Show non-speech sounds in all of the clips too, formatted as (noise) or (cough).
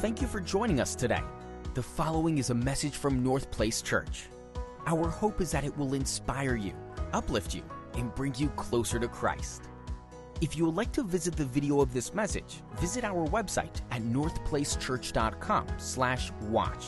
Thank you for joining us today. The following is a message from North Place Church. Our hope is that it will inspire you, uplift you, and bring you closer to Christ. If you would like to visit the video of this message, visit our website at northplacechurch.com/watch.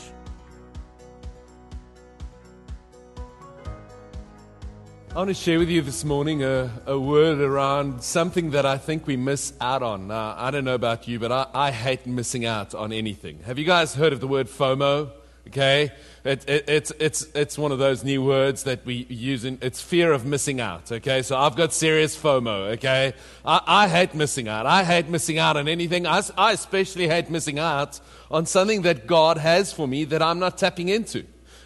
I want to share with you this morning a, a word around something that I think we miss out on. Now, I don't know about you, but I, I hate missing out on anything. Have you guys heard of the word FOMO? Okay, it, it, it's, it's, it's one of those new words that we use in, it's fear of missing out. Okay, so I've got serious FOMO. Okay, I, I hate missing out. I hate missing out on anything. I, I especially hate missing out on something that God has for me that I'm not tapping into.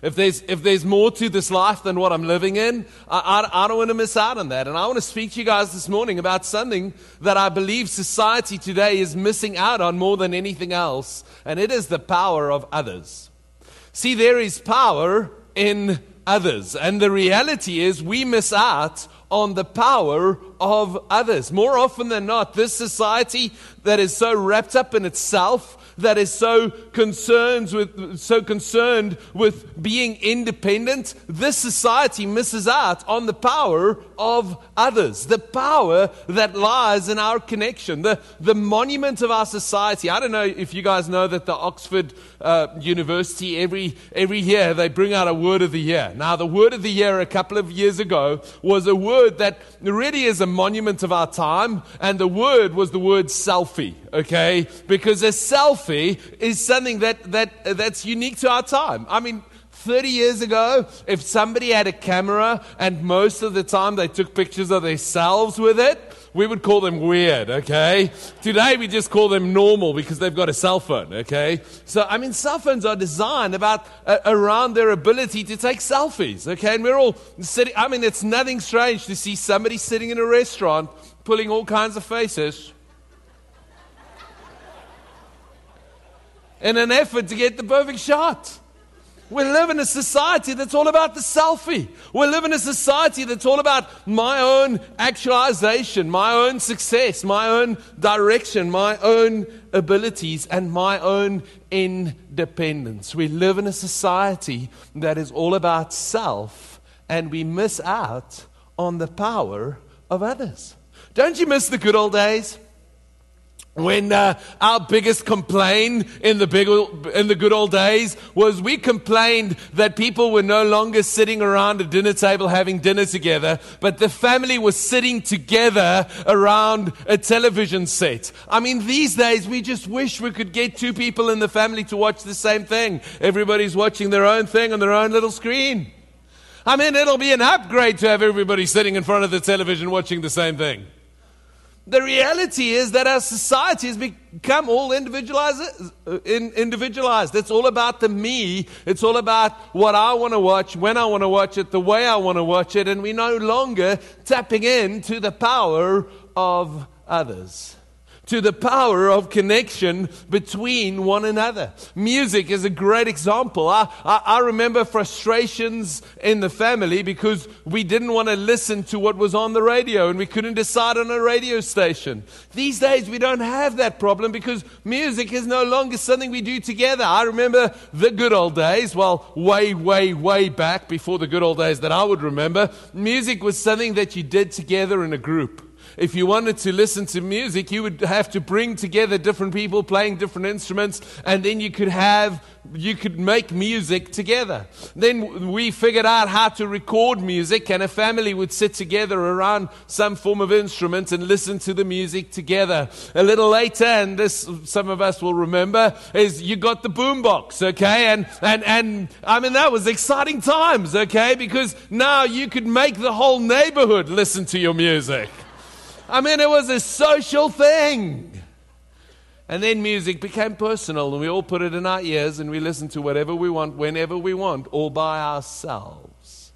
If there's, if there's more to this life than what I'm living in, I, I, I, don't want to miss out on that. And I want to speak to you guys this morning about something that I believe society today is missing out on more than anything else, and it is the power of others. See, there is power in others, and the reality is we miss out on the power of others. More often than not, this society that is so wrapped up in itself, that is so concerned with, so concerned with being independent, this society misses out on the power of others, the power that lies in our connection, the, the monument of our society. I don't know if you guys know that the Oxford uh, University, every, every year, they bring out a word of the year. Now, the word of the year a couple of years ago was a word that really is a monument of our time, and the word was the word selfie, okay? Because a selfie is something that, that, that's unique to our time. I mean, 30 years ago, if somebody had a camera and most of the time they took pictures of themselves with it, we would call them weird, okay? Today we just call them normal because they've got a cell phone, okay? So, I mean, cell phones are designed about uh, around their ability to take selfies, okay? And we're all sitting, I mean, it's nothing strange to see somebody sitting in a restaurant pulling all kinds of faces. In an effort to get the perfect shot. We live in a society that's all about the selfie. We live in a society that's all about my own actualization, my own success, my own direction, my own abilities, and my own independence. We live in a society that is all about self, and we miss out on the power of others. Don't you miss the good old days? When uh, our biggest complaint in the big in the good old days was we complained that people were no longer sitting around a dinner table having dinner together but the family was sitting together around a television set. I mean these days we just wish we could get two people in the family to watch the same thing. Everybody's watching their own thing on their own little screen. I mean it'll be an upgrade to have everybody sitting in front of the television watching the same thing the reality is that our society has become all individualized, uh, individualized. It's all about the me. It's all about what I want to watch, when I want to watch it, the way I want to watch it, and we're no longer tapping into the power of others to the power of connection between one another. Music is a great example. I, I, I, remember frustrations in the family because we didn't want to listen to what was on the radio and we couldn't decide on a radio station. These days we don't have that problem because music is no longer something we do together. I remember the good old days, well, way, way, way back before the good old days that I would remember. Music was something that you did together in a group if you wanted to listen to music, you would have to bring together different people playing different instruments, and then you could have, you could make music together. Then we figured out how to record music, and a family would sit together around some form of instrument and listen to the music together. A little later, and this some of us will remember, is you got the boombox, okay? And, and, and I mean, that was exciting times, okay? Because now you could make the whole neighborhood listen to your music. I mean, it was a social thing. And then music became personal, and we all put it in our ears and we listen to whatever we want, whenever we want, all by ourselves.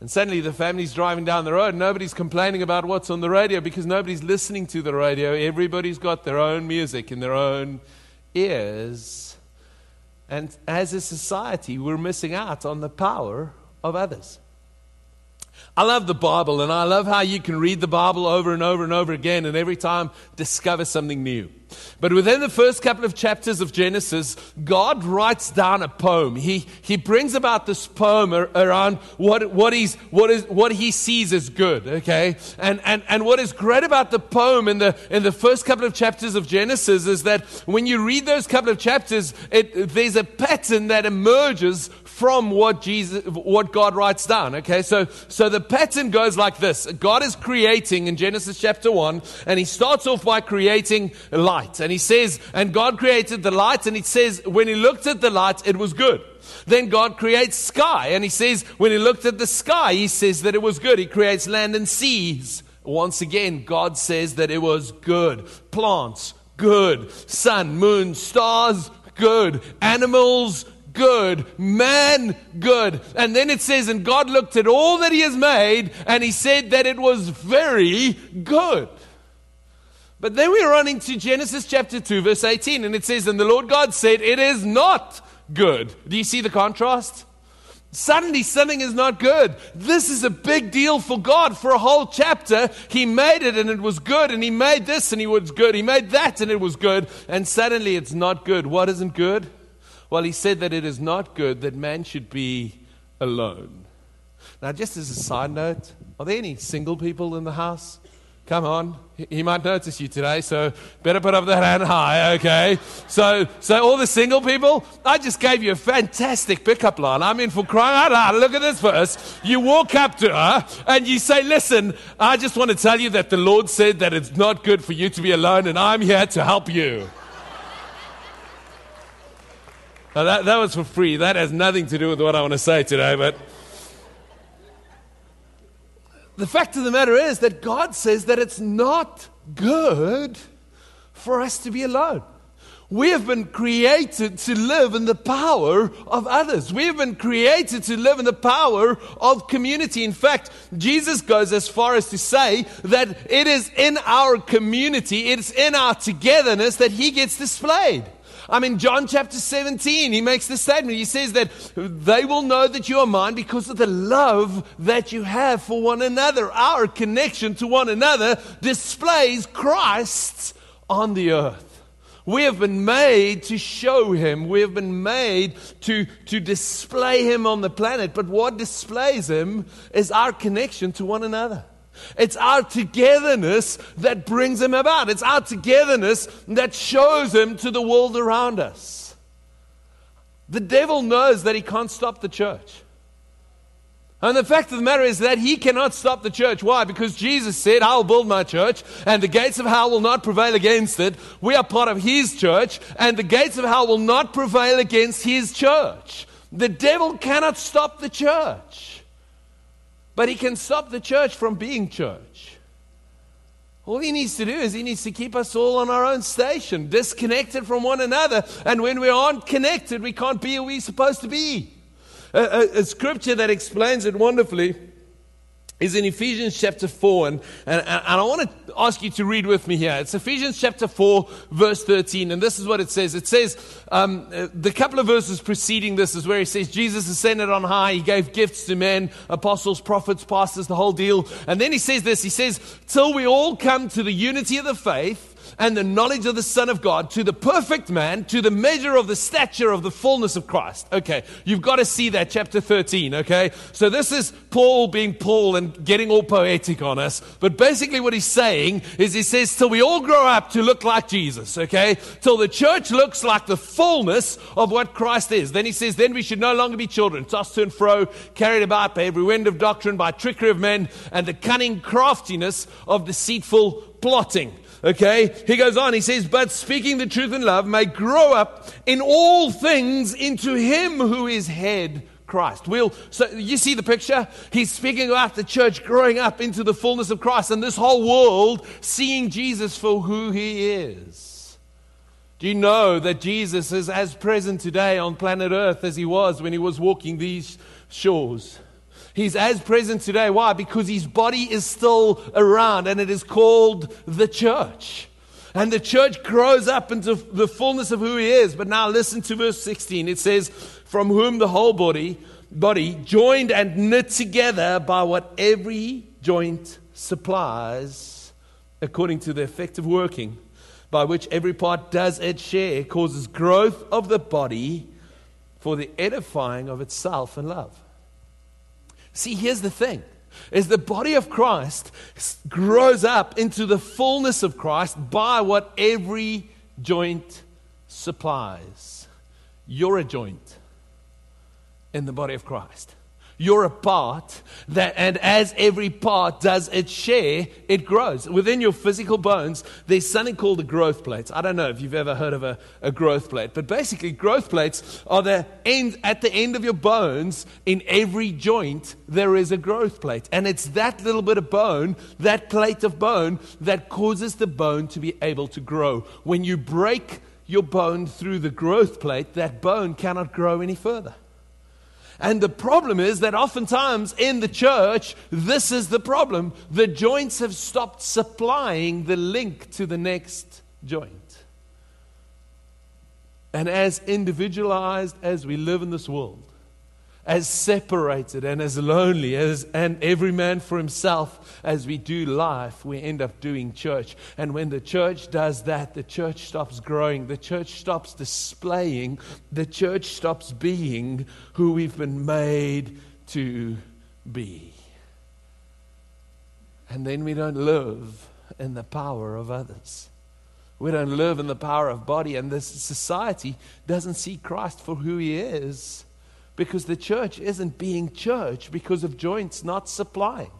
And suddenly the family's driving down the road. Nobody's complaining about what's on the radio because nobody's listening to the radio. Everybody's got their own music in their own ears. And as a society, we're missing out on the power of others. I love the Bible, and I love how you can read the Bible over and over and over again, and every time discover something new. But within the first couple of chapters of Genesis, God writes down a poem. He, he brings about this poem around what, what, he's, what, is, what he sees as good, okay? And, and, and what is great about the poem in the, in the first couple of chapters of Genesis is that when you read those couple of chapters, it, there's a pattern that emerges from what Jesus, what God writes down. Okay, so so the pattern goes like this: God is creating in Genesis chapter one, and He starts off by creating light, and He says, and God created the light, and He says, when He looked at the light, it was good. Then God creates sky, and He says, when He looked at the sky, He says that it was good. He creates land and seas. Once again, God says that it was good. Plants, good. Sun, moon, stars, good. Animals, good. Man, good. And then it says, and God looked at all that He has made, and He said that it was very good. But then we run into Genesis chapter 2, verse 18, and it says, And the Lord God said, It is not good. Do you see the contrast? Suddenly, something is not good. This is a big deal for God for a whole chapter. He made it and it was good, and He made this and He was good. He made that and it was good, and suddenly it's not good. What isn't good? Well, he said that it is not good that man should be alone. Now, just as a side note, are there any single people in the house? Come on. He might notice you today, so better put up that hand high, okay? So, so all the single people, I just gave you a fantastic pickup line. I mean, for crying out loud, look at this verse. You walk up to her and you say, listen, I just want to tell you that the Lord said that it's not good for you to be alone, and I'm here to help you. Now that, that was for free. That has nothing to do with what I want to say today, but the fact of the matter is that God says that it's not good for us to be alone. We have been created to live in the power of others. We have been created to live in the power of community. In fact, Jesus goes as far as to say that it is in our community, it's in our togetherness that He gets displayed. I mean, John chapter 17, he makes this statement. He says that they will know that you are mine because of the love that you have for one another. Our connection to one another displays Christ on the earth. We have been made to show him. We have been made to, to display him on the planet. But what displays him is our connection to one another. It's our togetherness that brings him about. It's our togetherness that shows him to the world around us. The devil knows that he can't stop the church. And the fact of the matter is that he cannot stop the church. Why? Because Jesus said, I'll build my church, and the gates of hell will not prevail against it. We are part of his church, and the gates of hell will not prevail against his church. The devil cannot stop the church. But he can stop the church from being church. All he needs to do is he needs to keep us all on our own station, disconnected from one another. And when we aren't connected, we can't be who we're supposed to be. A, a, a scripture that explains it wonderfully is in Ephesians chapter 4. And, and, and I want to ask you to read with me here. It's Ephesians chapter 4, verse 13. And this is what it says. It says, um, the couple of verses preceding this is where he says, Jesus ascended on high. He gave gifts to men, apostles, prophets, pastors, the whole deal. And then he says this. He says, till we all come to the unity of the faith and the knowledge of the Son of God to the perfect man, to the measure of the stature of the fullness of Christ. Okay, you've got to see that, chapter 13, okay? So this is Paul being Paul and getting all poetic on us. But basically, what he's saying is he says, till we all grow up to look like Jesus, okay? Till the church looks like the fullness of what Christ is. Then he says, then we should no longer be children, tossed to and fro, carried about by every wind of doctrine, by trickery of men, and the cunning craftiness of deceitful plotting. Okay? He goes on, he says, But speaking the truth in love may grow up in all things into him who is head. Christ. We'll, so you see the picture? He's speaking about the church growing up into the fullness of Christ and this whole world seeing Jesus for who he is. Do you know that Jesus is as present today on planet Earth as he was when he was walking these shores? He's as present today. Why? Because his body is still around and it is called the church. And the church grows up into the fullness of who he is. But now listen to verse 16. It says, From whom the whole body, body, joined and knit together by what every joint supplies, according to the effective working by which every part does its share, causes growth of the body for the edifying of itself in love. See, here's the thing is the body of Christ grows up into the fullness of Christ by what every joint supplies. You're a joint in the body of Christ. You're a part that, and as every part does its share, it grows. Within your physical bones, there's something called a growth plate. I don't know if you've ever heard of a, a growth plate, but basically, growth plates are the end, at the end of your bones, in every joint, there is a growth plate. And it's that little bit of bone, that plate of bone, that causes the bone to be able to grow. When you break your bone through the growth plate, that bone cannot grow any further. And the problem is that oftentimes in the church, this is the problem. The joints have stopped supplying the link to the next joint. And as individualized as we live in this world, as separated and as lonely as and every man for himself as we do life we end up doing church. And when the church does that the church stops growing. The church stops displaying. The church stops being who we've been made to be. And then we don't live in the power of others. We don't live in the power of body. And this society doesn't see Christ for who he is because the church isn't being church because of joints not supplying,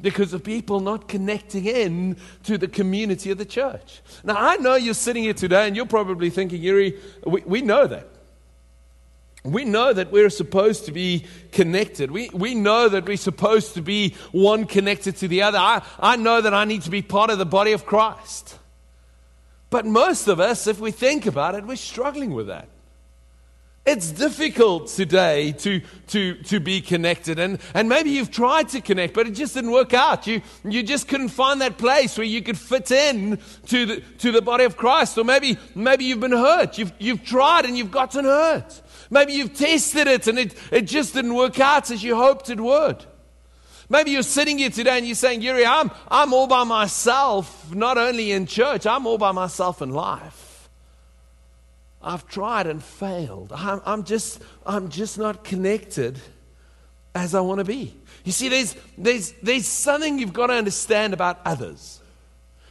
because of people not connecting in to the community of the church. Now, I know you're sitting here today and you're probably thinking, Yuri, we, we know that. We know that we're supposed to be connected. We, we know that we're supposed to be one connected to the other. I, I know that I need to be part of the body of Christ. But most of us, if we think about it, we're struggling with that. It's difficult today to, to, to be connected. And, and maybe you've tried to connect, but it just didn't work out. You, you just couldn't find that place where you could fit in to the, to the body of Christ. Or maybe, maybe you've been hurt. You've, you've tried and you've gotten hurt. Maybe you've tested it and it, it just didn't work out as you hoped it would. Maybe you're sitting here today and you're saying, Yuri, I'm, I'm all by myself, not only in church, I'm all by myself in life. I've tried and failed. I'm, I'm, just, I'm just not connected as I want to be. You see, there's, there's, there's something you've got to understand about others.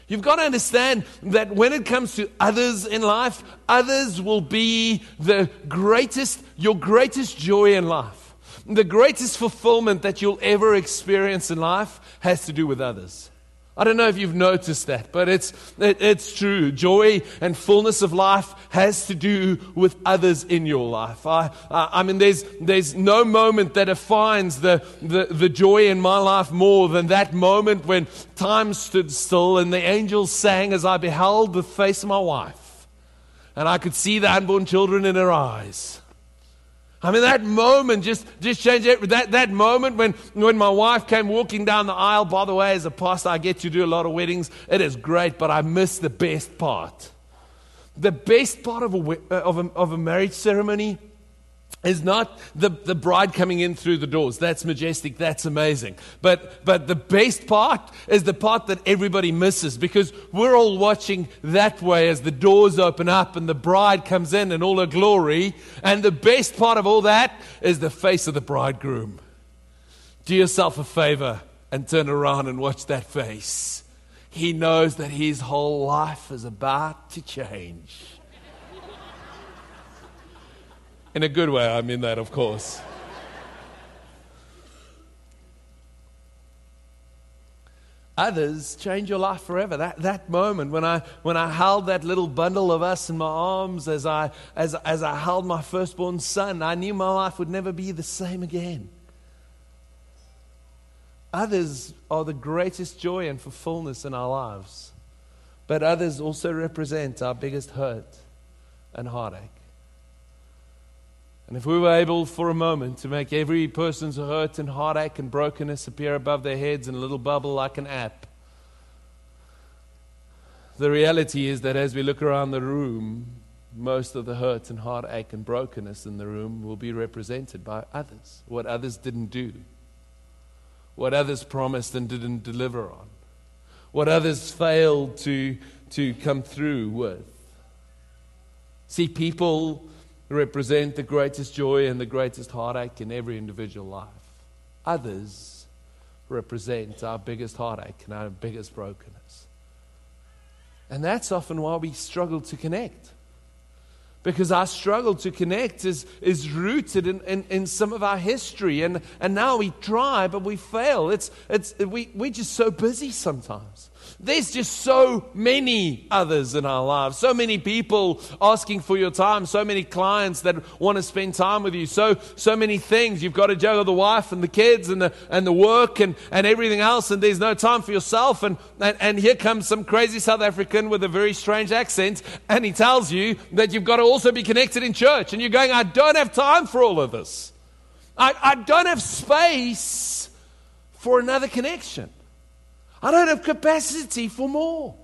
You've got to understand that when it comes to others in life, others will be the greatest, your greatest joy in life. The greatest fulfillment that you'll ever experience in life has to do with others. I don't know if you've noticed that, but it's, it, it's true. Joy and fullness of life has to do with others in your life. I, I, I mean, there's, there's no moment that defines the, the, the joy in my life more than that moment when time stood still and the angels sang as I beheld the face of my wife. And I could see the unborn children in her eyes. I mean, that moment just, just changed it. That, that moment when, when my wife came walking down the aisle, by the way, as a pastor, I get to do a lot of weddings. It is great, but I miss the best part. The best part of a, uh, of a, of a marriage ceremony is not the, the bride coming in through the doors. That's majestic. That's amazing. But, but the best part is the part that everybody misses because we're all watching that way as the doors open up and the bride comes in in all her glory. And the best part of all that is the face of the bridegroom. Do yourself a favor and turn around and watch that face. He knows that his whole life is about to change. In a good way, I mean that, of course. Others change your life forever. That, that moment when I, when I held that little bundle of us in my arms as I, as, as I held my firstborn son, I knew my life would never be the same again. Others are the greatest joy and fulfillment in our lives, but others also represent our biggest hurt and heartache. And if we were able for a moment to make every person's hurt and heartache and brokenness appear above their heads in a little bubble like an app, the reality is that as we look around the room, most of the hurt and heartache and brokenness in the room will be represented by others. What others didn't do, what others promised and didn't deliver on, what others failed to, to come through with. See, people represent the greatest joy and the greatest heartache in every individual life. Others represent our biggest heartache and our biggest brokenness. And that's often why we struggle to connect. Because our struggle to connect is, is rooted in, in, in, some of our history. And, and now we try, but we fail. It's, it's, we, we're just so busy sometimes. There's just so many others in our lives, so many people asking for your time, so many clients that want to spend time with you, so, so many things. You've got to juggle the wife and the kids and the, and the work and, and everything else, and there's no time for yourself. And, and, and here comes some crazy South African with a very strange accent, and he tells you that you've got to also be connected in church. And you're going, I don't have time for all of this. I, I don't have space for another connection. I don't have capacity for more.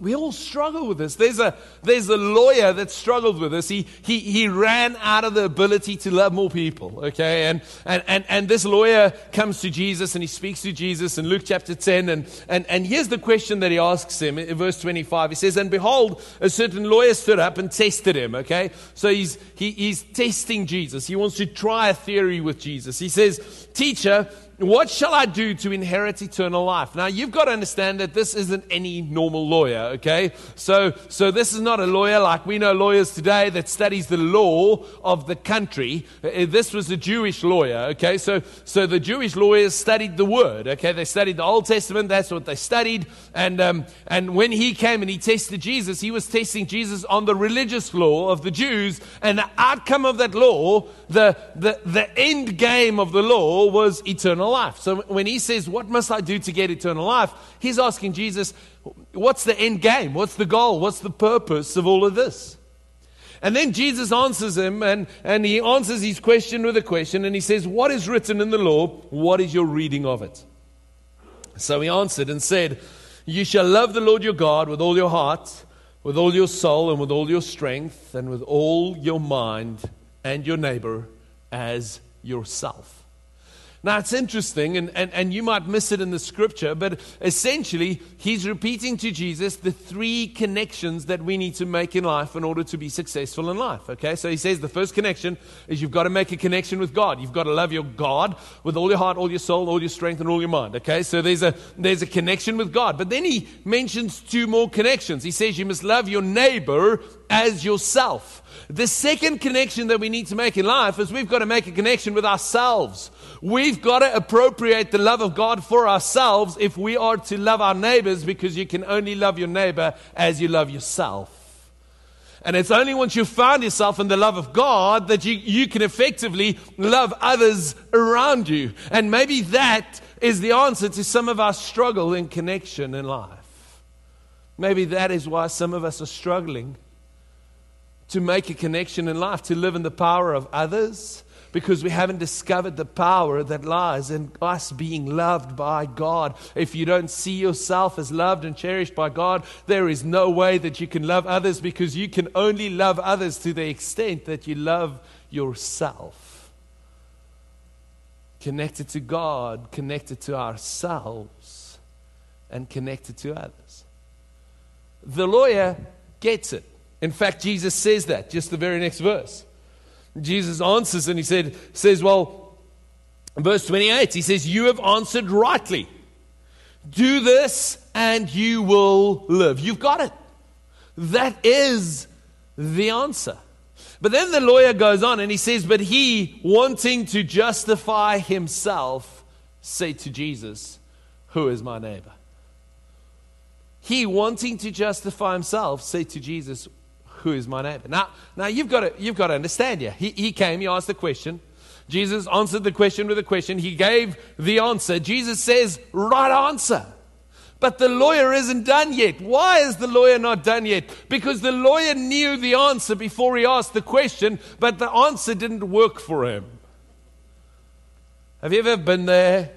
We all struggle with this. There's a, there's a lawyer that struggled with this. He, he, he ran out of the ability to love more people, okay? And, and, and, and this lawyer comes to Jesus and he speaks to Jesus in Luke chapter 10. And, and, and here's the question that he asks him in verse 25. He says, And behold, a certain lawyer stood up and tested him, okay? So he's, he, he's testing Jesus. He wants to try a theory with Jesus. He says, Teacher, what shall I do to inherit eternal life? Now, you've got to understand that this isn't any normal lawyer, okay? So, so this is not a lawyer like we know lawyers today that studies the law of the country. Uh, this was a Jewish lawyer, okay? So, so the Jewish lawyers studied the word, okay? They studied the Old Testament, that's what they studied. And, um, and when he came and he tested Jesus, he was testing Jesus on the religious law of the Jews. And the outcome of that law, the, the, the end game of the law was eternal eternal life. So when he says, What must I do to get eternal life? He's asking Jesus, What's the end game? What's the goal? What's the purpose of all of this? And then Jesus answers him, and, and he answers his question with a question, and he says, What is written in the law? What is your reading of it? So he answered and said, You shall love the Lord your God with all your heart, with all your soul, and with all your strength, and with all your mind, and your neighbor as yourself. Now, it's interesting, and, and, and you might miss it in the scripture, but essentially, he's repeating to Jesus the three connections that we need to make in life in order to be successful in life. Okay, so he says the first connection is you've got to make a connection with God. You've got to love your God with all your heart, all your soul, all your strength, and all your mind. Okay, so there's a, there's a connection with God. But then he mentions two more connections. He says you must love your neighbor as yourself. The second connection that we need to make in life is we've got to make a connection with ourselves. We've got to appropriate the love of God for ourselves if we are to love our neighbors because you can only love your neighbor as you love yourself. And it's only once you find yourself in the love of God that you, you can effectively love others around you. And maybe that is the answer to some of our struggle in connection in life. Maybe that is why some of us are struggling to make a connection in life, to live in the power of others, because we haven't discovered the power that lies in us being loved by God. If you don't see yourself as loved and cherished by God, there is no way that you can love others because you can only love others to the extent that you love yourself. Connected to God, connected to ourselves, and connected to others. The lawyer gets it. In fact, Jesus says that, just the very next verse. Jesus answers and he said, says, Well, verse 28, he says, You have answered rightly. Do this and you will live. You've got it. That is the answer. But then the lawyer goes on and he says, But he, wanting to justify himself, said to Jesus, Who is my neighbor? He, wanting to justify himself, said to Jesus, who is my neighbor? Now, now you've got to, you've got to understand here. He, he came, he asked the question. Jesus answered the question with a question. He gave the answer. Jesus says, right answer. But the lawyer isn't done yet. Why is the lawyer not done yet? Because the lawyer knew the answer before he asked the question, but the answer didn't work for him. Have you ever been there?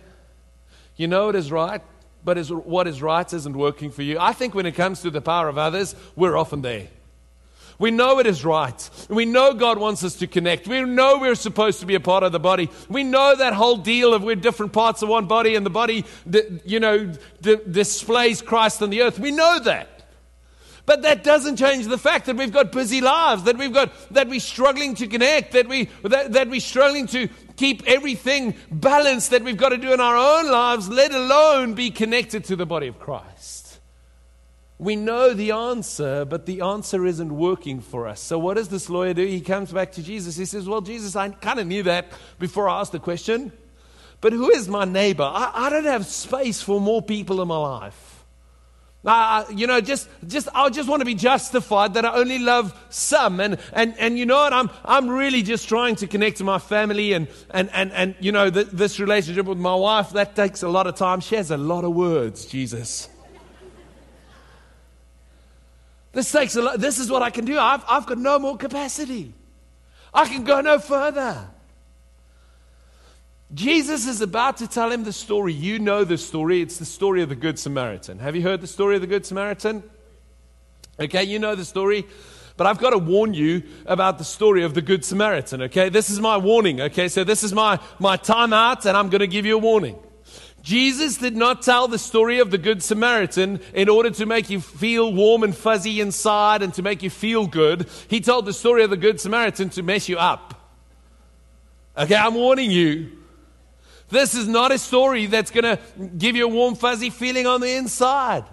You know it is right, but is, what is right isn't working for you. I think when it comes to the power of others, we're often there. We know it is right. We know God wants us to connect. We know we're supposed to be a part of the body. We know that whole deal of we're different parts of one body and the body, you know, displays Christ on the earth. We know that. But that doesn't change the fact that we've got busy lives, that we've got, that we're struggling to connect, that, we, that, that we're struggling to keep everything balanced that we've got to do in our own lives, let alone be connected to the body of Christ. We know the answer, but the answer isn't working for us. So, what does this lawyer do? He comes back to Jesus. He says, Well, Jesus, I kind of knew that before I asked the question, but who is my neighbor? I, I don't have space for more people in my life. Uh, you know, just, just, I just want to be justified that I only love some. And, and, and you know what? I'm, I'm really just trying to connect to my family and, and, and, and you know, the, this relationship with my wife, that takes a lot of time. She has a lot of words, Jesus. This takes a lot. This is what I can do. I've, I've got no more capacity. I can go no further. Jesus is about to tell him the story. You know the story. It's the story of the Good Samaritan. Have you heard the story of the Good Samaritan? Okay, you know the story. But I've got to warn you about the story of the Good Samaritan, okay? This is my warning, okay? So this is my, my time out, and I'm going to give you a warning. Jesus did not tell the story of the Good Samaritan in order to make you feel warm and fuzzy inside and to make you feel good. He told the story of the Good Samaritan to mess you up. Okay, I'm warning you. This is not a story that's going to give you a warm, fuzzy feeling on the inside.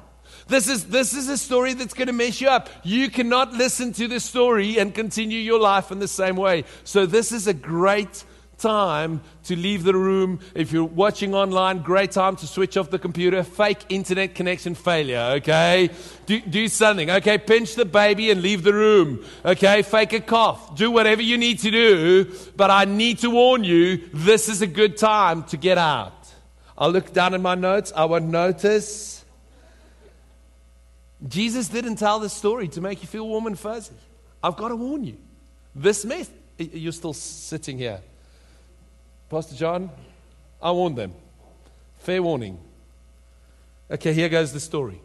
This is, this is a story that's going to mess you up. You cannot listen to this story and continue your life in the same way. So, this is a great time to leave the room. If you're watching online, great time to switch off the computer. Fake internet connection failure, okay? Do, do something, okay? Pinch the baby and leave the room, okay? Fake a cough. Do whatever you need to do, but I need to warn you this is a good time to get out. I'll look down in my notes. I won't notice. Jesus didn't tell the story to make you feel warm and fuzzy. I've got to warn you. This myth, you're still sitting here. Pastor John, I warned them. Fair warning. Okay, here goes the story.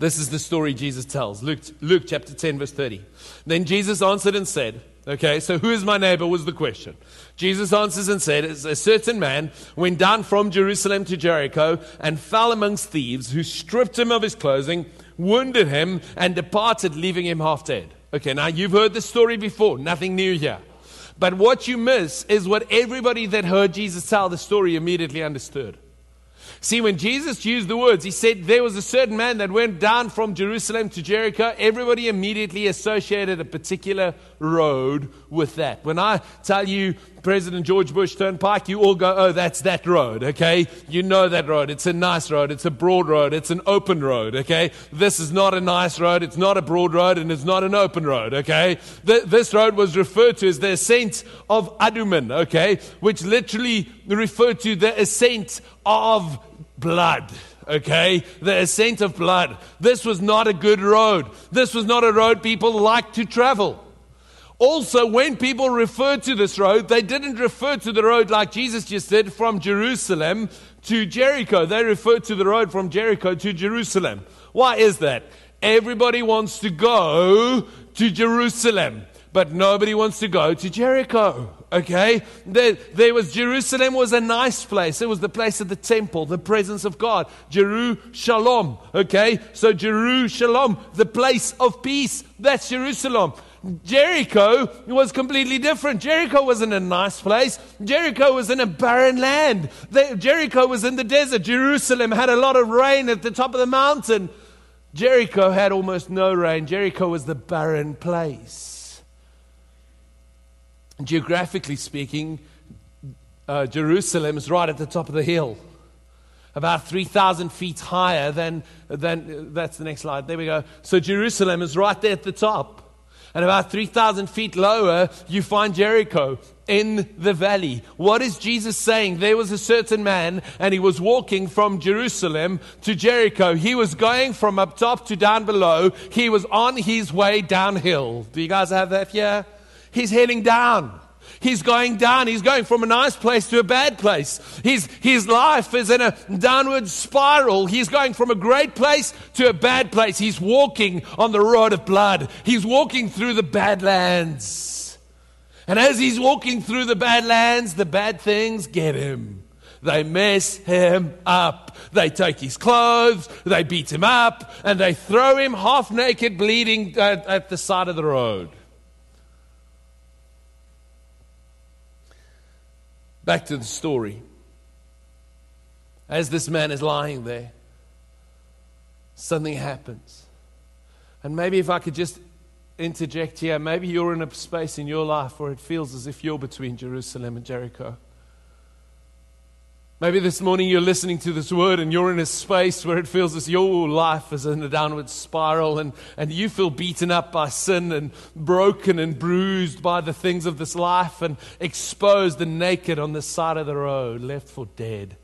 This is the story Jesus tells. Luke, Luke chapter 10, verse 30. Then Jesus answered and said, Okay, so who is my neighbor was the question. Jesus answers and said, A certain man went down from Jerusalem to Jericho and fell amongst thieves who stripped him of his clothing, wounded him, and departed, leaving him half dead. Okay, now you've heard this story before, nothing new here. But what you miss is what everybody that heard Jesus tell the story immediately understood. See, when Jesus used the words, he said there was a certain man that went down from Jerusalem to Jericho. Everybody immediately associated a particular road with that. When I tell you President George Bush Turnpike, you all go, oh, that's that road, okay? You know that road. It's a nice road. It's a broad road. It's an open road, okay? This is not a nice road. It's not a broad road and it's not an open road, okay? this road was referred to as the ascent of Aduman, okay? Which literally referred to the ascent of blood. Okay? The ascent of blood. This was not a good road. This was not a road people liked to travel. Also, when people referred to this road, they didn't refer to the road like Jesus just did from Jerusalem to Jericho. They referred to the road from Jericho to Jerusalem. Why is that? Everybody wants to go to Jerusalem, but nobody wants to go to Jericho. Okay? There, there was Jerusalem was a nice place. It was the place of the temple, the presence of God. Jerusalem. Okay? So Jerusalem, the place of peace. That's Jerusalem. Jericho was completely different. Jericho wasn't a nice place. Jericho was in a barren land. Jericho was in the desert. Jerusalem had a lot of rain at the top of the mountain. Jericho had almost no rain. Jericho was the barren place geographically speaking, uh, Jerusalem is right at the top of the hill, about 3,000 feet higher than, than. That's the next slide. There we go. So Jerusalem is right there at the top. And about 3,000 feet lower, you find Jericho in the valley. What is Jesus saying? There was a certain man, and he was walking from Jerusalem to Jericho. He was going from up top to down below. He was on his way downhill. Do you guys have that here? He's heading down. He's going down. He's going from a nice place to a bad place. His, his life is in a downward spiral. He's going from a great place to a bad place. He's walking on the road of blood. He's walking through the badlands. And as he's walking through the badlands, the bad things get him. They mess him up. They take his clothes, they beat him up, and they throw him half naked, bleeding at, at the side of the road. Back to the story. As this man is lying there, something happens. And maybe if I could just interject here, maybe you're in a space in your life where it feels as if you're between Jerusalem and Jericho. Maybe this morning you're listening to this word and you're in a space where it feels as your life is in a downward spiral and, and you feel beaten up by sin and broken and bruised by the things of this life and exposed and naked on the side of the road, left for dead.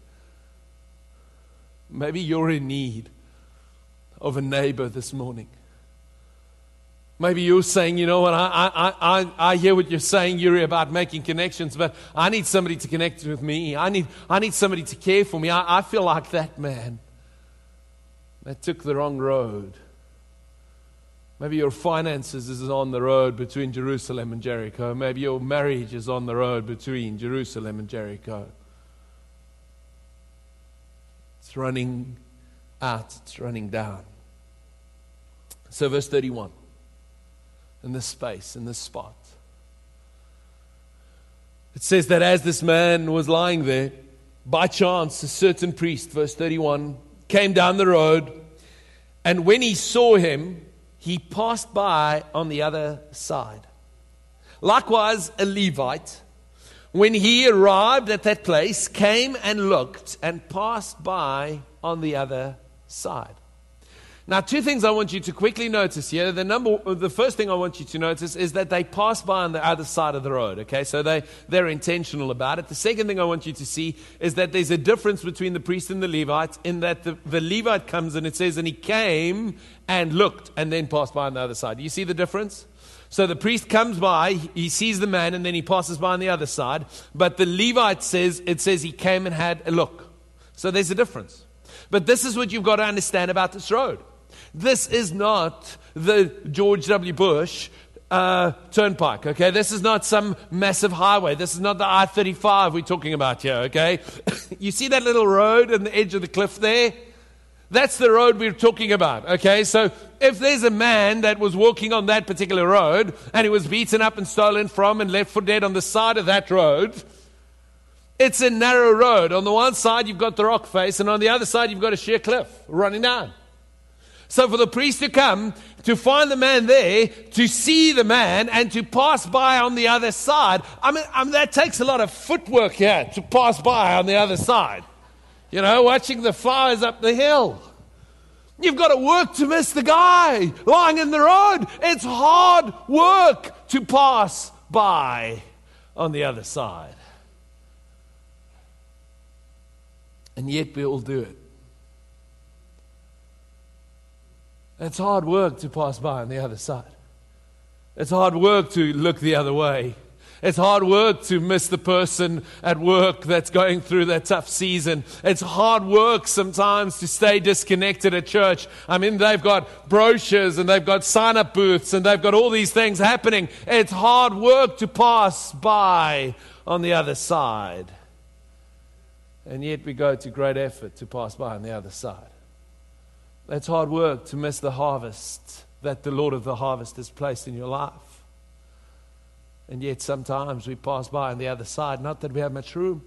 Maybe you're in need of a neighbor this morning. Maybe you're saying, you know what, I, I, I, I hear what you're saying, Yuri, about making connections, but I need somebody to connect with me. I need, I need somebody to care for me. I, I feel like that man that took the wrong road. Maybe your finances is on the road between Jerusalem and Jericho. Maybe your marriage is on the road between Jerusalem and Jericho. It's running out, it's running down. So, verse 31 in this space, in this spot. It says that as this man was lying there, by chance, a certain priest, verse 31, came down the road, and when he saw him, he passed by on the other side. Likewise, a Levite, when he arrived at that place, came and looked and passed by on the other side. Now, two things I want you to quickly notice here. The number, the first thing I want you to notice is that they pass by on the other side of the road. Okay, so they they're intentional about it. The second thing I want you to see is that there's a difference between the priest and the Levite in that the, the Levite comes and it says, and he came and looked and then passed by on the other side. Do you see the difference? So the priest comes by, he sees the man, and then he passes by on the other side. But the Levite says, it says he came and had a look. So there's a difference. But this is what you've got to understand about this road. This is not the George W. Bush uh, turnpike, okay? This is not some massive highway. This is not the I 35 we're talking about here, okay? (coughs) you see that little road on the edge of the cliff there? That's the road we're talking about, okay? So if there's a man that was walking on that particular road and he was beaten up and stolen from and left for dead on the side of that road, it's a narrow road. On the one side, you've got the rock face, and on the other side, you've got a sheer cliff running down. So for the priest to come, to find the man there, to see the man, and to pass by on the other side, I mean, I mean that takes a lot of footwork here to pass by on the other side. You know, watching the flowers up the hill. You've got to work to miss the guy lying in the road. It's hard work to pass by on the other side. And yet we all do it. It's hard work to pass by on the other side. It's hard work to look the other way. It's hard work to miss the person at work that's going through that tough season. It's hard work sometimes to stay disconnected at church. I mean, they've got brochures and they've got sign up booths and they've got all these things happening. It's hard work to pass by on the other side. And yet we go to great effort to pass by on the other side. That's hard work to miss the harvest that the Lord of the harvest has placed in your life. And yet sometimes we pass by on the other side, not that we have much room,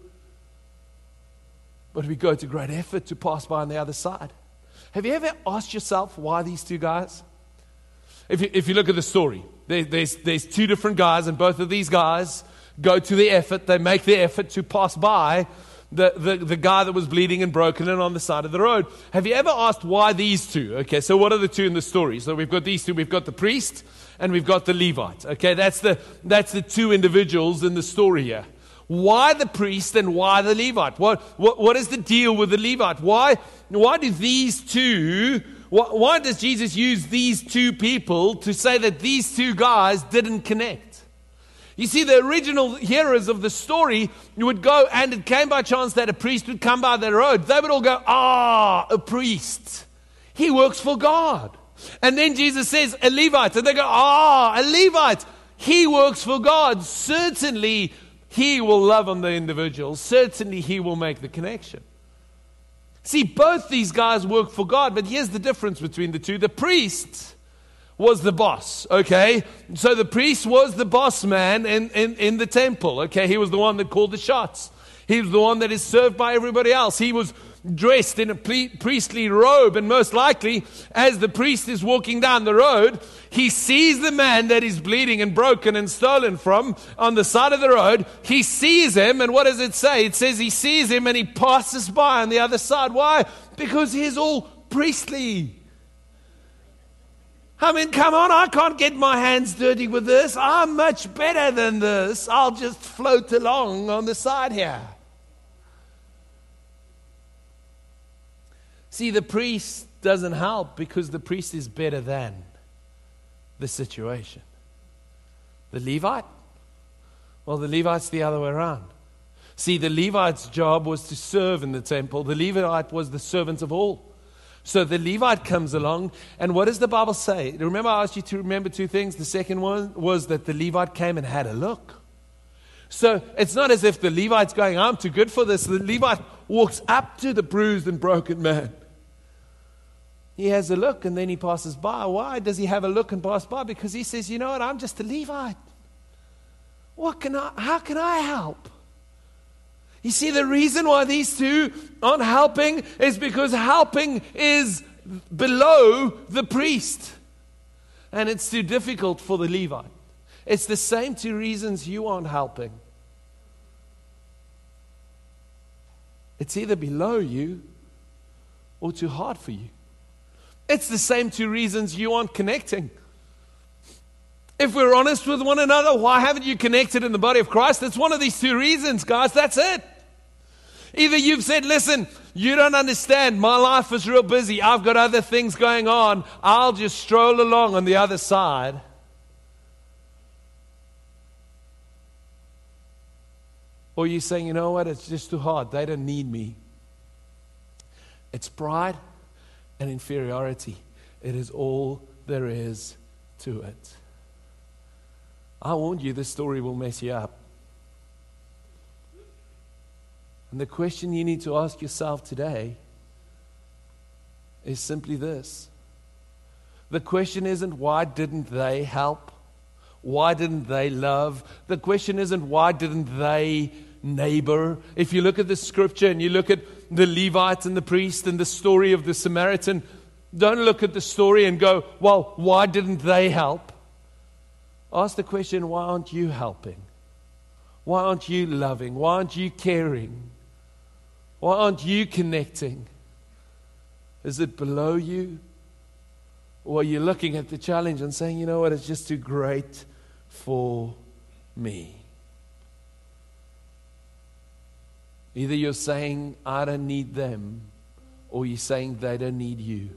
but we go to great effort to pass by on the other side. Have you ever asked yourself why these two guys? If you, if you look at the story, there, there's, there's two different guys, and both of these guys go to the effort, they make the effort to pass by the, the, the guy that was bleeding and broken and on the side of the road. Have you ever asked why these two? Okay, so what are the two in the story? So we've got these two. We've got the priest and we've got the Levite. Okay, that's the, that's the two individuals in the story here. Why the priest and why the Levite? What, what, what is the deal with the Levite? Why, why do these two, why, why does Jesus use these two people to say that these two guys didn't connect? You see, the original hearers of the story would go, and it came by chance that a priest would come by the road. They would all go, Ah, a priest. He works for God. And then Jesus says, A Levite. And they go, Ah, a Levite. He works for God. Certainly, he will love on the individual. Certainly, he will make the connection. See, both these guys work for God, but here's the difference between the two. The priest was the boss, okay? So the priest was the boss man in, in, in the temple, okay? He was the one that called the shots. He was the one that is served by everybody else. He was dressed in a priestly robe, and most likely, as the priest is walking down the road, he sees the man that is bleeding and broken and stolen from on the side of the road. He sees him, and what does it say? It says he sees him and he passes by on the other side. Why? Because he's all priestly. I mean, come on, I can't get my hands dirty with this. I'm much better than this. I'll just float along on the side here. See, the priest doesn't help because the priest is better than the situation. The Levite? Well, the Levite's the other way around. See, the Levite's job was to serve in the temple, the Levite was the servant of all. So the Levite comes along, and what does the Bible say? Remember, I asked you to remember two things. The second one was that the Levite came and had a look. So it's not as if the Levite's going, I'm too good for this. The Levite walks up to the bruised and broken man. He has a look and then he passes by. Why does he have a look and pass by? Because he says, You know what? I'm just a Levite. What can I, how can I help? You see, the reason why these two aren't helping is because helping is below the priest. And it's too difficult for the Levite. It's the same two reasons you aren't helping. It's either below you or too hard for you. It's the same two reasons you aren't connecting. If we're honest with one another, why haven't you connected in the body of Christ? It's one of these two reasons, guys. That's it. Either you've said, listen, you don't understand. My life is real busy. I've got other things going on. I'll just stroll along on the other side. Or you're saying, you know what, it's just too hard. They don't need me. It's pride and inferiority. It is all there is to it. I warned you, this story will mess you up. And the question you need to ask yourself today is simply this the question isn't why didn't they help? Why didn't they love? The question isn't why didn't they neighbor? If you look at the scripture and you look at the Levite and the priest and the story of the Samaritan, don't look at the story and go, well, why didn't they help? Ask the question, why aren't you helping? Why aren't you loving? Why aren't you caring? Why aren't you connecting? Is it below you? Or are you looking at the challenge and saying, you know what, it's just too great for me? Either you're saying, I don't need them, or you're saying they don't need you.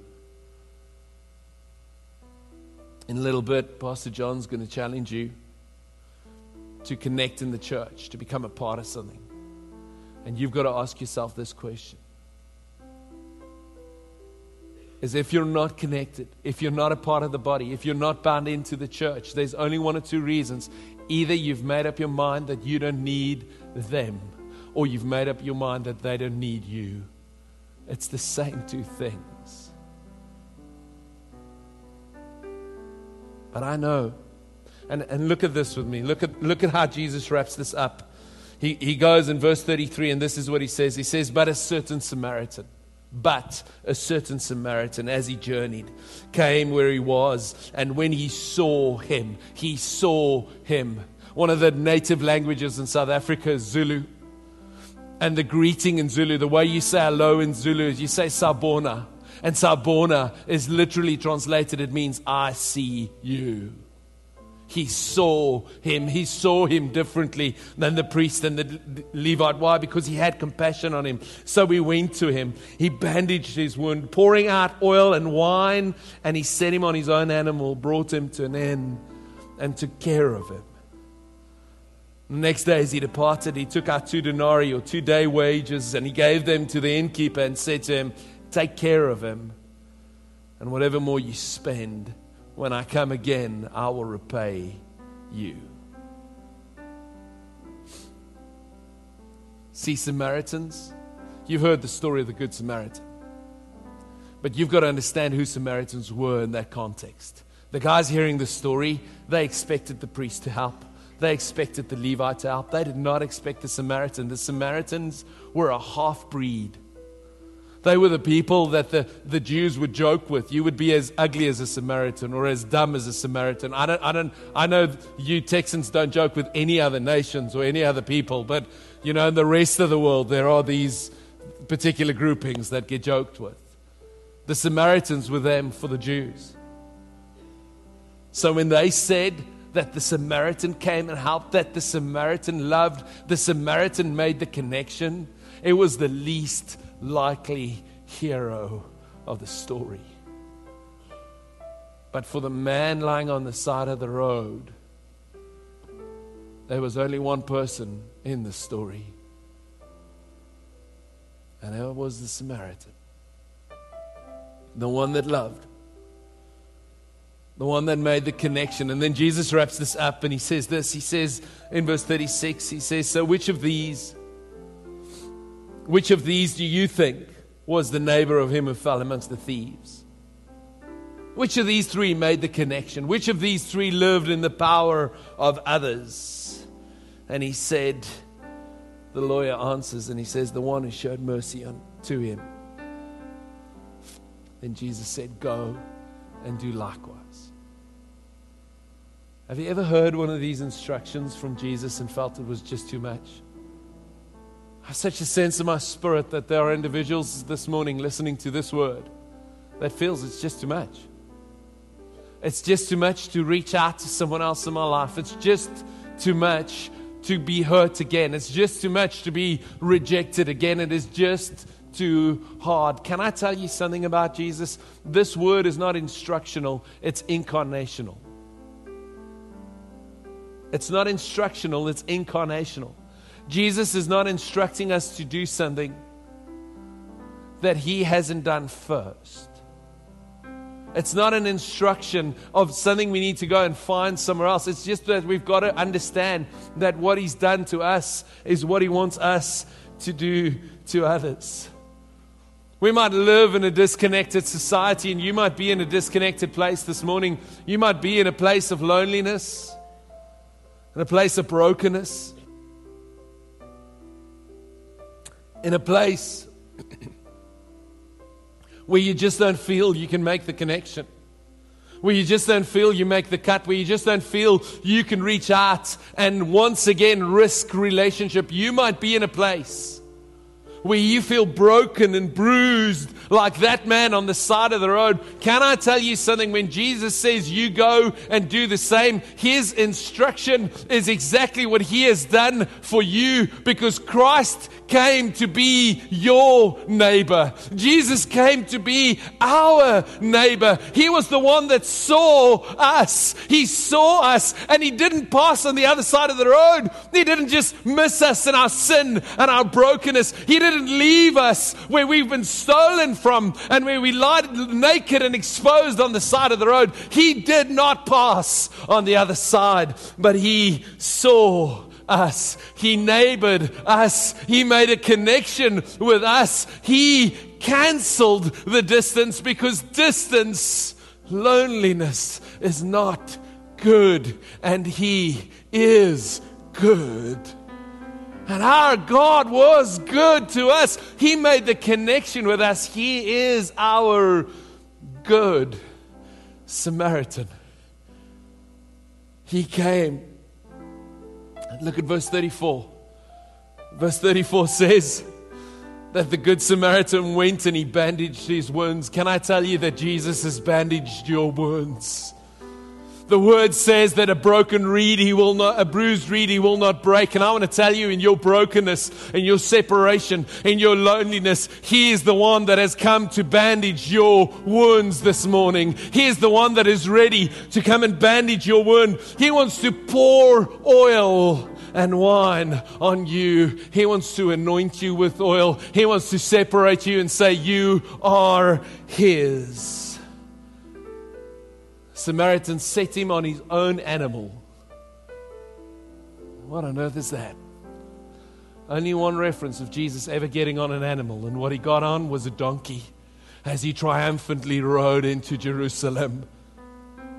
In a little bit, Pastor John's going to challenge you to connect in the church, to become a part of something. And you've got to ask yourself this question. Is if you're not connected, if you're not a part of the body, if you're not bound into the church, there's only one or two reasons. Either you've made up your mind that you don't need them, or you've made up your mind that they don't need you. It's the same two things. But I know, and, and look at this with me. Look at, look at how Jesus wraps this up. He, he goes in verse 33, and this is what he says. He says, But a certain Samaritan, but a certain Samaritan, as he journeyed, came where he was, and when he saw him, he saw him. One of the native languages in South Africa is Zulu. And the greeting in Zulu, the way you say hello in Zulu is you say Sabona. And Sabona is literally translated, it means I see you. He saw him. He saw him differently than the priest and the Levite. Why? Because he had compassion on him. So he went to him. He bandaged his wound, pouring out oil and wine, and he set him on his own animal, brought him to an inn, and took care of him. The next day, as he departed, he took out two denarii or two day wages and he gave them to the innkeeper and said to him, Take care of him, and whatever more you spend, when I come again, I will repay you. See, Samaritans, you've heard the story of the Good Samaritan. But you've got to understand who Samaritans were in that context. The guys hearing the story, they expected the priest to help. They expected the Levite to help. They did not expect the Samaritan. The Samaritans were a half breed. They were the people that the, the Jews would joke with. You would be as ugly as a Samaritan or as dumb as a Samaritan. I, don't, I, don't, I know you Texans don't joke with any other nations or any other people, but you know, in the rest of the world, there are these particular groupings that get joked with. The Samaritans were them for the Jews. So when they said, that the Samaritan came and helped, that the Samaritan loved, the Samaritan made the connection. It was the least likely hero of the story. But for the man lying on the side of the road, there was only one person in the story, and that was the Samaritan, the one that loved the one that made the connection. And then Jesus wraps this up and he says this. He says in verse 36, he says, So which of these, which of these do you think was the neighbor of him who fell amongst the thieves? Which of these three made the connection? Which of these three lived in the power of others? And he said, the lawyer answers and he says, The one who showed mercy on, to him. Then Jesus said, Go and do likewise. Have you ever heard one of these instructions from Jesus and felt it was just too much? I have such a sense in my spirit that there are individuals this morning listening to this word that feels it's just too much. It's just too much to reach out to someone else in my life. It's just too much to be hurt again. It's just too much to be rejected again. It is just too hard. Can I tell you something about Jesus? This word is not instructional, it's incarnational. It's not instructional, it's incarnational. Jesus is not instructing us to do something that he hasn't done first. It's not an instruction of something we need to go and find somewhere else. It's just that we've got to understand that what he's done to us is what he wants us to do to others. We might live in a disconnected society, and you might be in a disconnected place this morning. You might be in a place of loneliness in a place of brokenness, in a place where you just don't feel you can make the connection, where you just don't feel you make the cut, where you just don't feel you can reach out and once again risk relationship. You might be in a place where you feel broken and bruised like that man on the side of the road. Can I tell you something? When Jesus says you go and do the same, his instruction is exactly what he has done for you because Christ came to be your neighbor. Jesus came to be our neighbor. He was the one that saw us. He saw us and he didn't pass on the other side of the road. He didn't just miss us in our sin and our brokenness. He didn't leave us where we've been stolen from and where we lied naked and exposed on the side of the road. He did not pass on the other side, but he saw us. He neighbored us. He made a connection with us. He canceled the distance because distance, loneliness is not good and He is good. And our God was good to us. He made the connection with us. He is our good Samaritan. He came. Look at verse 34. Verse 34 says that the Good Samaritan went and he bandaged his wounds. Can I tell you that Jesus has bandaged your wounds? The word says that a broken reed he will not, a bruised reed he will not break. And I want to tell you in your brokenness, in your separation, in your loneliness, he is the one that has come to bandage your wounds this morning. He is the one that is ready to come and bandage your wound. He wants to pour oil and wine on you. He wants to anoint you with oil. He wants to separate you and say, You are His. Samaritan set him on his own animal. What on earth is that? Only one reference of Jesus ever getting on an animal, and what he got on was a donkey as he triumphantly rode into Jerusalem.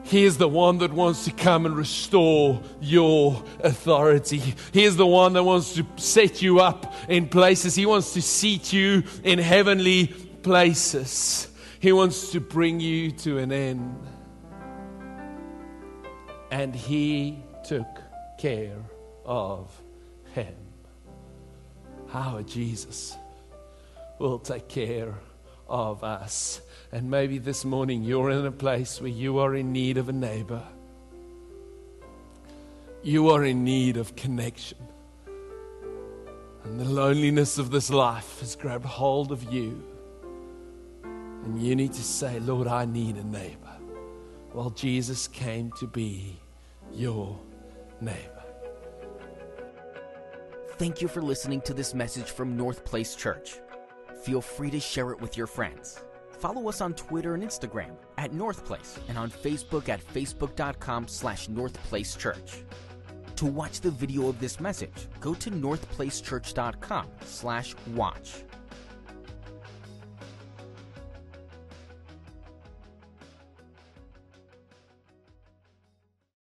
He is the one that wants to come and restore your authority. He is the one that wants to set you up in places. He wants to seat you in heavenly places. He wants to bring you to an end. And He took care of him. Our Jesus will take care of us. And maybe this morning you're in a place where you are in need of a neighbor. You are in need of connection. And the loneliness of this life has grabbed hold of you. And you need to say, Lord, I need a neighbor. Well, Jesus came to be your neighbor. Thank you for listening to this message from North Place Church. Feel free to share it with your friends. Follow us on Twitter and Instagram at North Place and on Facebook at facebook.com slash northplacechurch. To watch the video of this message, go to northplacechurch.com slash watch.